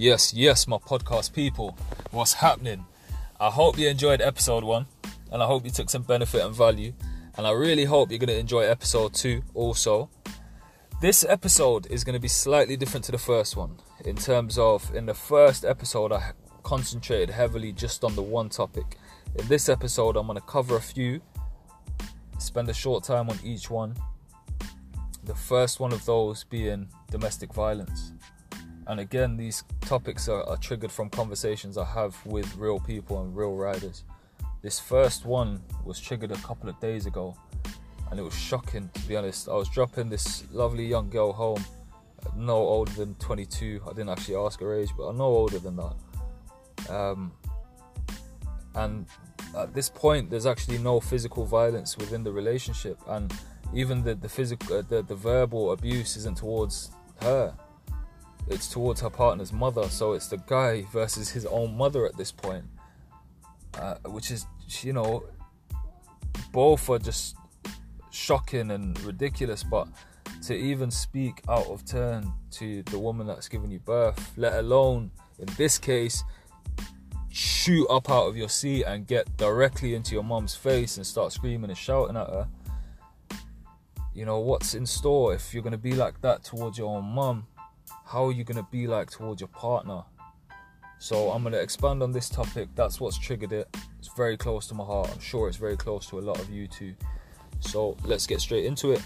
Yes, yes, my podcast people. What's happening? I hope you enjoyed episode one and I hope you took some benefit and value. And I really hope you're going to enjoy episode two also. This episode is going to be slightly different to the first one in terms of in the first episode, I concentrated heavily just on the one topic. In this episode, I'm going to cover a few, spend a short time on each one. The first one of those being domestic violence. And again, these topics are, are, triggered from conversations I have with real people and real riders. This first one was triggered a couple of days ago, and it was shocking to be honest. I was dropping this lovely young girl home, no older than 22. I didn't actually ask her age, but I'm no older than that. Um, and at this point, there's actually no physical violence within the relationship, and even the the physical, uh, the, the verbal abuse isn't towards her it's towards her partner's mother. So it's the guy versus his own mother at this point, uh, which is, you know, both are just shocking and ridiculous. But to even speak out of turn to the woman that's given you birth, let alone in this case, shoot up out of your seat and get directly into your mom's face and start screaming and shouting at her. You know, what's in store if you're going to be like that towards your own mom? How are you going to be like towards your partner? So I'm going to expand on this topic. That's what's triggered it. It's very close to my heart. I'm sure it's very close to a lot of you too. So let's get straight into it.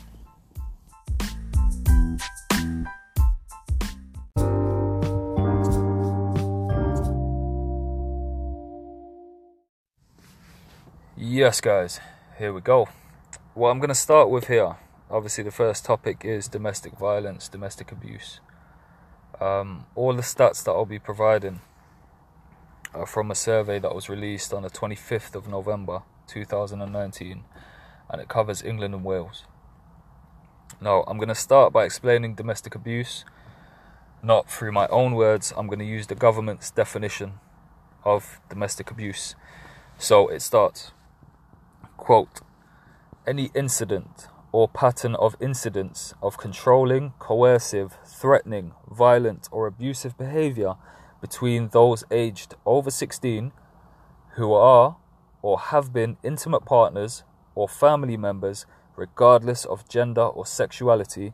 Yes, guys, here we go. What I'm going to start with here, obviously, the first topic is domestic violence, domestic abuse. Um, all the stats that I'll be providing are from a survey that was released on the 25th of November 2019 and it covers England and Wales. Now, I'm going to start by explaining domestic abuse, not through my own words, I'm going to use the government's definition of domestic abuse. So it starts quote, any incident or pattern of incidents of controlling, coercive, threatening, violent, or abusive behavior between those aged over 16 who are or have been intimate partners or family members, regardless of gender or sexuality.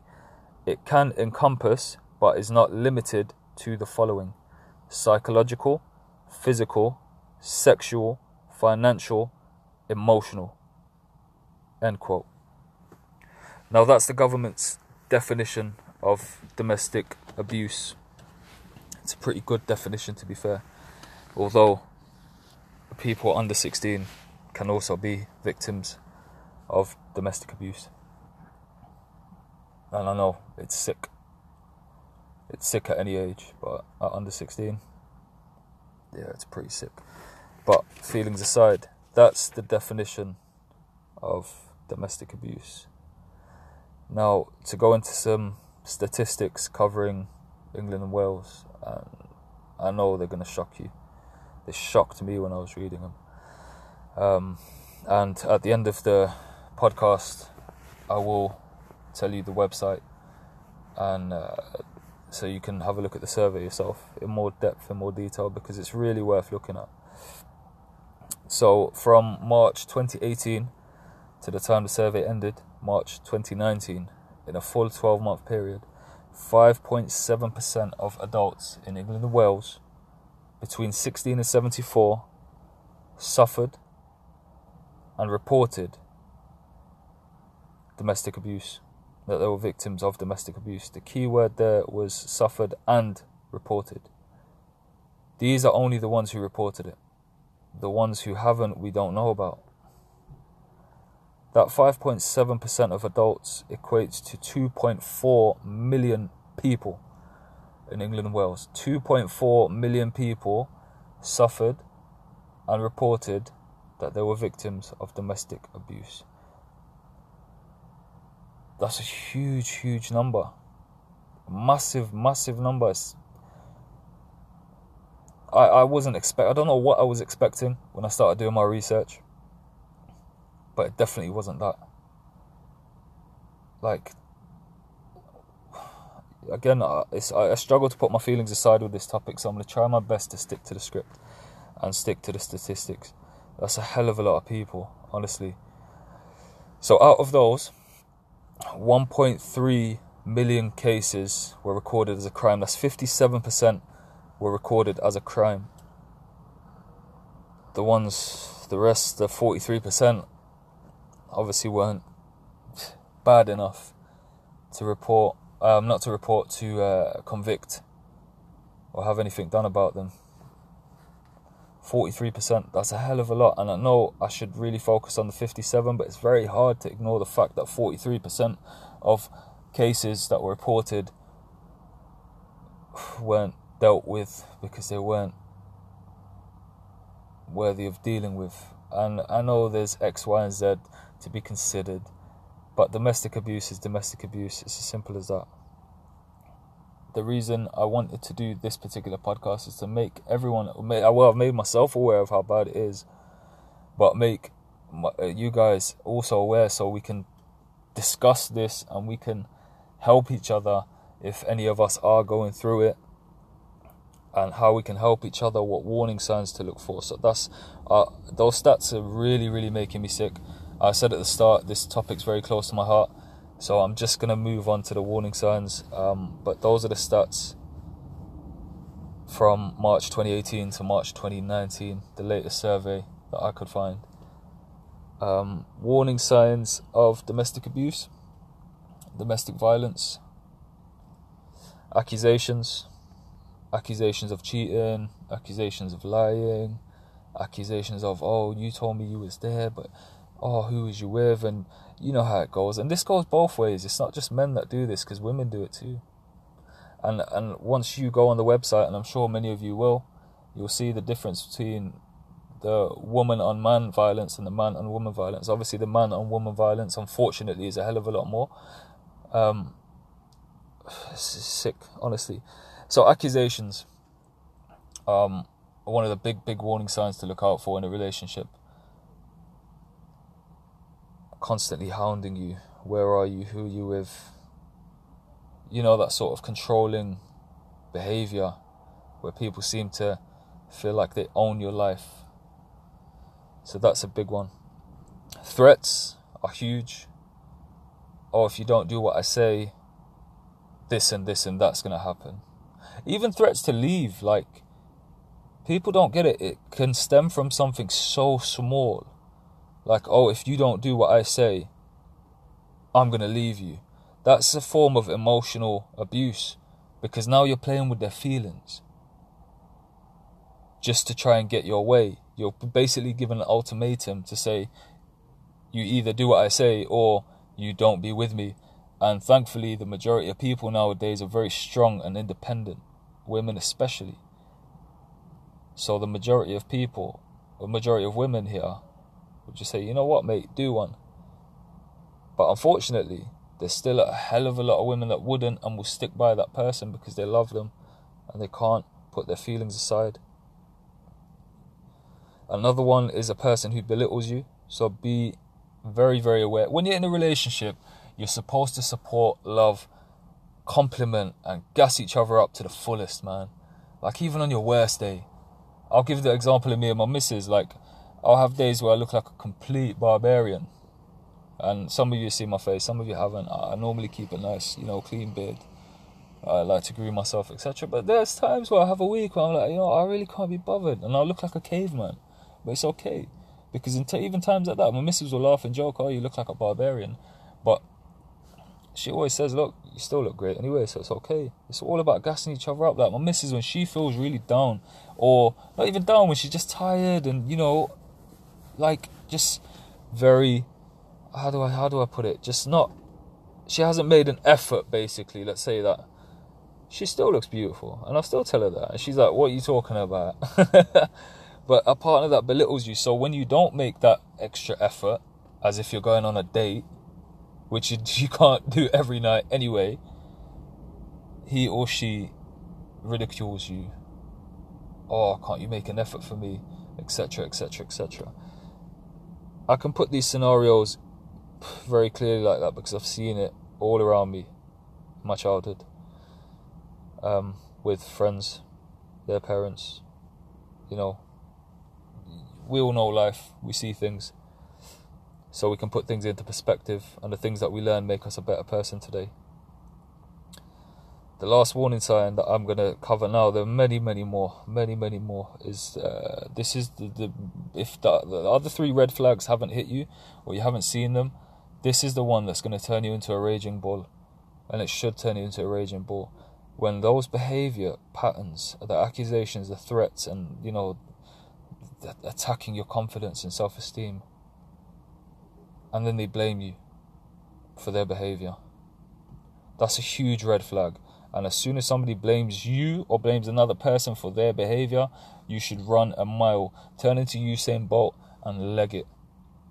It can encompass, but is not limited to, the following psychological, physical, sexual, financial, emotional. End quote. Now, that's the government's definition of domestic abuse. It's a pretty good definition, to be fair. Although people under 16 can also be victims of domestic abuse. And I know it's sick. It's sick at any age, but at under 16, yeah, it's pretty sick. But feelings aside, that's the definition of domestic abuse. Now, to go into some statistics covering England and Wales, I know they're going to shock you. They shocked me when I was reading them. Um, and at the end of the podcast, I will tell you the website, and uh, so you can have a look at the survey yourself in more depth and more detail because it's really worth looking at. So, from March 2018 to the time the survey ended, March 2019, in a full 12 month period, 5.7% of adults in England and Wales between 16 and 74 suffered and reported domestic abuse, that they were victims of domestic abuse. The key word there was suffered and reported. These are only the ones who reported it. The ones who haven't, we don't know about. That 5.7% of adults equates to 2.4 million people in England and Wales. 2.4 million people suffered and reported that they were victims of domestic abuse. That's a huge, huge number. Massive, massive numbers. I, I wasn't expect I don't know what I was expecting when I started doing my research but it definitely wasn't that. Like, again, I, I struggle to put my feelings aside with this topic, so I'm going to try my best to stick to the script and stick to the statistics. That's a hell of a lot of people, honestly. So, out of those, 1.3 million cases were recorded as a crime. That's 57% were recorded as a crime. The ones, the rest, the 43%, obviously weren't bad enough to report, um, not to report, to uh, convict or have anything done about them. 43%, that's a hell of a lot. And I know I should really focus on the 57, but it's very hard to ignore the fact that 43% of cases that were reported weren't dealt with because they weren't worthy of dealing with. And I know there's X, Y, and Z to be considered, but domestic abuse is domestic abuse. It's as simple as that. The reason I wanted to do this particular podcast is to make everyone, well, I've made myself aware of how bad it is, but make you guys also aware so we can discuss this and we can help each other if any of us are going through it and how we can help each other what warning signs to look for so that's uh, those stats are really really making me sick i said at the start this topic's very close to my heart so i'm just going to move on to the warning signs. Um, but those are the stats from march 2018 to march 2019 the latest survey that i could find. Um, warning signs of domestic abuse domestic violence, accusations, accusations of cheating, accusations of lying, accusations of oh you told me you was there, but oh who was you with, and you know how it goes. And this goes both ways. It's not just men that do this, because women do it too. And and once you go on the website, and I'm sure many of you will, you'll see the difference between the woman on man violence and the man on woman violence. Obviously, the man on woman violence, unfortunately, is a hell of a lot more. Um, sick, honestly. So accusations. Um, one of the big, big warning signs to look out for in a relationship. Constantly hounding you. Where are you? Who are you with? You know that sort of controlling behavior, where people seem to feel like they own your life. So that's a big one. Threats are huge oh, if you don't do what I say, this and this and that's going to happen. Even threats to leave, like, people don't get it. It can stem from something so small. Like, oh, if you don't do what I say, I'm going to leave you. That's a form of emotional abuse because now you're playing with their feelings just to try and get your way. You're basically given an ultimatum to say, you either do what I say or you don't be with me. And thankfully, the majority of people nowadays are very strong and independent, women especially. So the majority of people, the majority of women here, would just say, you know what, mate, do one. But unfortunately, there's still a hell of a lot of women that wouldn't and will stick by that person because they love them and they can't put their feelings aside. Another one is a person who belittles you. So be very, very aware. When you're in a relationship, you're supposed to support, love, compliment, and gas each other up to the fullest, man. Like, even on your worst day. I'll give the example of me and my missus. Like, I'll have days where I look like a complete barbarian. And some of you see my face, some of you haven't. I normally keep a nice, you know, clean beard. I like to groom myself, etc. But there's times where I have a week where I'm like, you know, I really can't be bothered. And I look like a caveman. But it's okay. Because t- even times like that, my missus will laugh and joke, oh, you look like a barbarian. But she always says, look, you still look great anyway, so it's okay. It's all about gassing each other up. Like my missus, when she feels really down, or not even down, when she's just tired and, you know, like just very, how do I, how do I put it? Just not, she hasn't made an effort, basically, let's say that. She still looks beautiful, and I still tell her that. And she's like, what are you talking about? But a partner that belittles you, so when you don't make that extra effort, as if you're going on a date, which you, you can't do every night anyway, he or she ridicules you. Oh, can't you make an effort for me? Etc. Etc. Etc. I can put these scenarios very clearly like that because I've seen it all around me, my childhood. um, with friends, their parents. You know, we all know life, we see things, so we can put things into perspective, and the things that we learn make us a better person today. The last warning sign that I'm going to cover now, there are many, many more, many, many more. Is uh, this is the, the if the, the other three red flags haven't hit you or you haven't seen them, this is the one that's going to turn you into a raging bull, and it should turn you into a raging bull. When those behavior patterns, the accusations, the threats, and you know, attacking your confidence and self-esteem, and then they blame you for their behavior. That's a huge red flag. And as soon as somebody blames you or blames another person for their behavior, you should run a mile, turn into Usain Bolt, and leg it.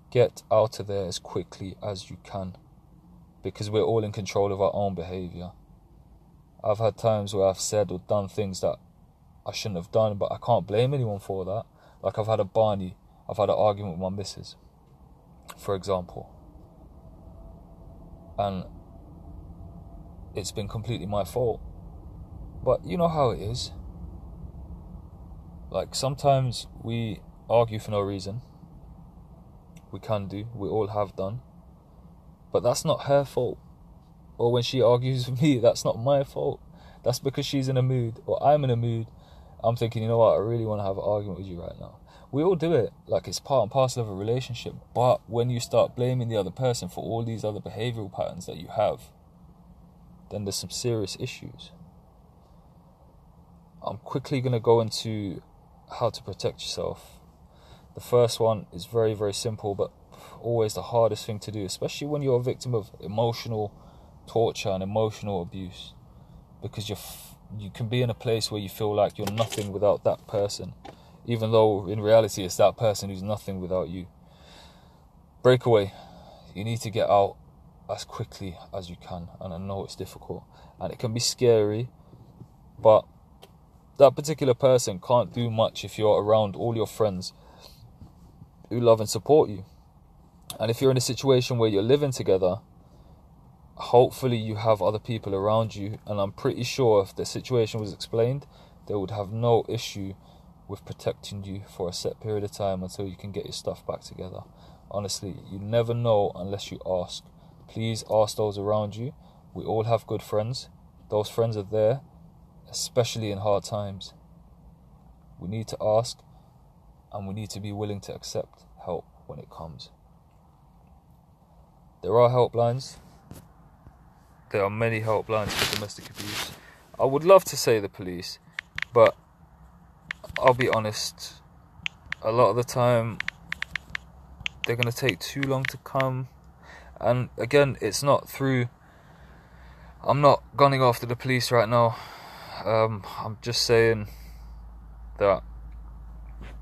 Get out of there as quickly as you can because we're all in control of our own behavior. I've had times where I've said or done things that I shouldn't have done, but I can't blame anyone for that. Like I've had a Barney, I've had an argument with my missus, for example. And it's been completely my fault. But you know how it is. Like sometimes we argue for no reason. We can do, we all have done. But that's not her fault. Or when she argues with me, that's not my fault. That's because she's in a mood, or I'm in a mood. I'm thinking, you know what, I really want to have an argument with you right now. We all do it, like it's part and parcel of a relationship. But when you start blaming the other person for all these other behavioral patterns that you have, then there's some serious issues. I'm quickly going to go into how to protect yourself. The first one is very, very simple, but always the hardest thing to do, especially when you're a victim of emotional torture and emotional abuse, because you're f- you can be in a place where you feel like you're nothing without that person, even though in reality it's that person who's nothing without you. Breakaway. You need to get out as quickly as you can. And I know it's difficult and it can be scary, but that particular person can't do much if you're around all your friends who love and support you. And if you're in a situation where you're living together, hopefully you have other people around you. And I'm pretty sure if the situation was explained, they would have no issue with protecting you for a set period of time until you can get your stuff back together. Honestly, you never know unless you ask. Please ask those around you. We all have good friends. Those friends are there, especially in hard times. We need to ask and we need to be willing to accept help when it comes. There are helplines. There are many helplines for domestic abuse. I would love to say the police, but I'll be honest, a lot of the time they're going to take too long to come and again, it's not through. I'm not gunning after the police right now. Um, I'm just saying that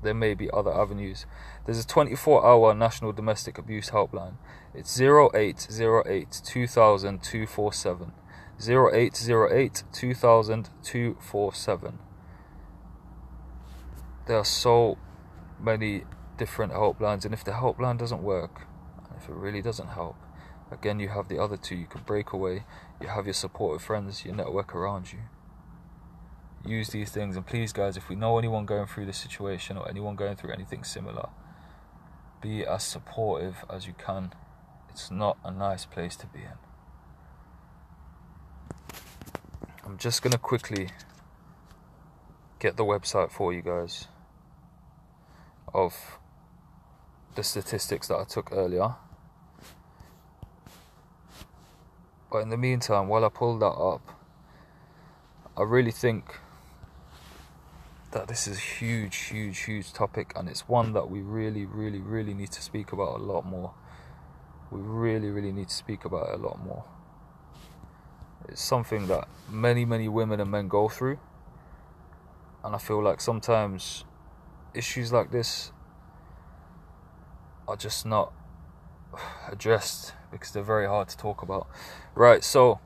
there may be other avenues. There's a 24 hour national domestic abuse helpline. It's 0808 2000 247. 0808 2000 247. There are so many different helplines, and if the helpline doesn't work, if it really doesn't help, Again, you have the other two. You can break away. You have your supportive friends, your network around you. Use these things, and please, guys, if we know anyone going through this situation or anyone going through anything similar, be as supportive as you can. It's not a nice place to be in. I'm just going to quickly get the website for you guys of the statistics that I took earlier. But in the meantime, while I pull that up, I really think that this is a huge, huge, huge topic, and it's one that we really, really, really need to speak about a lot more. We really, really need to speak about it a lot more. It's something that many, many women and men go through, and I feel like sometimes issues like this are just not addressed because they're very hard to talk about. Right, so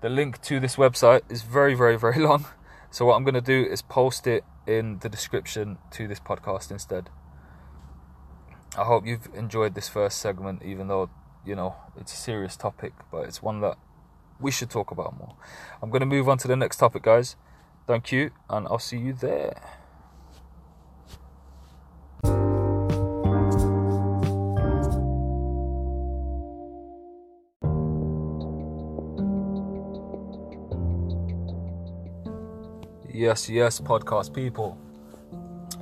the link to this website is very, very, very long. So, what I'm going to do is post it in the description to this podcast instead. I hope you've enjoyed this first segment, even though, you know, it's a serious topic, but it's one that we should talk about more. I'm going to move on to the next topic, guys. Thank you, and I'll see you there. Yes, yes, podcast people.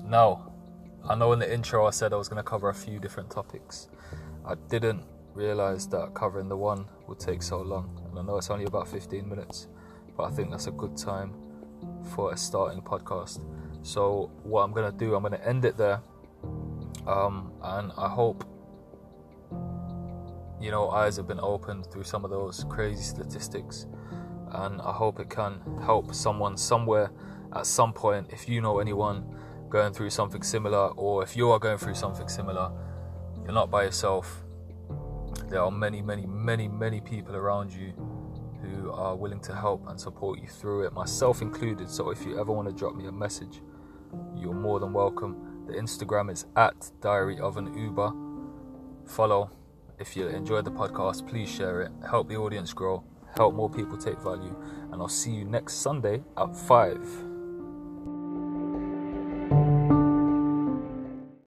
Now, I know in the intro I said I was going to cover a few different topics. I didn't realize that covering the one would take so long, and I know it's only about 15 minutes, but I think that's a good time for a starting podcast. So, what I'm going to do, I'm going to end it there, um, and I hope you know eyes have been opened through some of those crazy statistics and I hope it can help someone somewhere at some point. If you know anyone going through something similar, or if you are going through something similar, you're not by yourself. There are many, many, many, many people around you who are willing to help and support you through it, myself included. So if you ever want to drop me a message, you're more than welcome. The Instagram is at Diary of an Uber. Follow. If you enjoyed the podcast, please share it. Help the audience grow help more people take value. And I'll see you next Sunday at 5.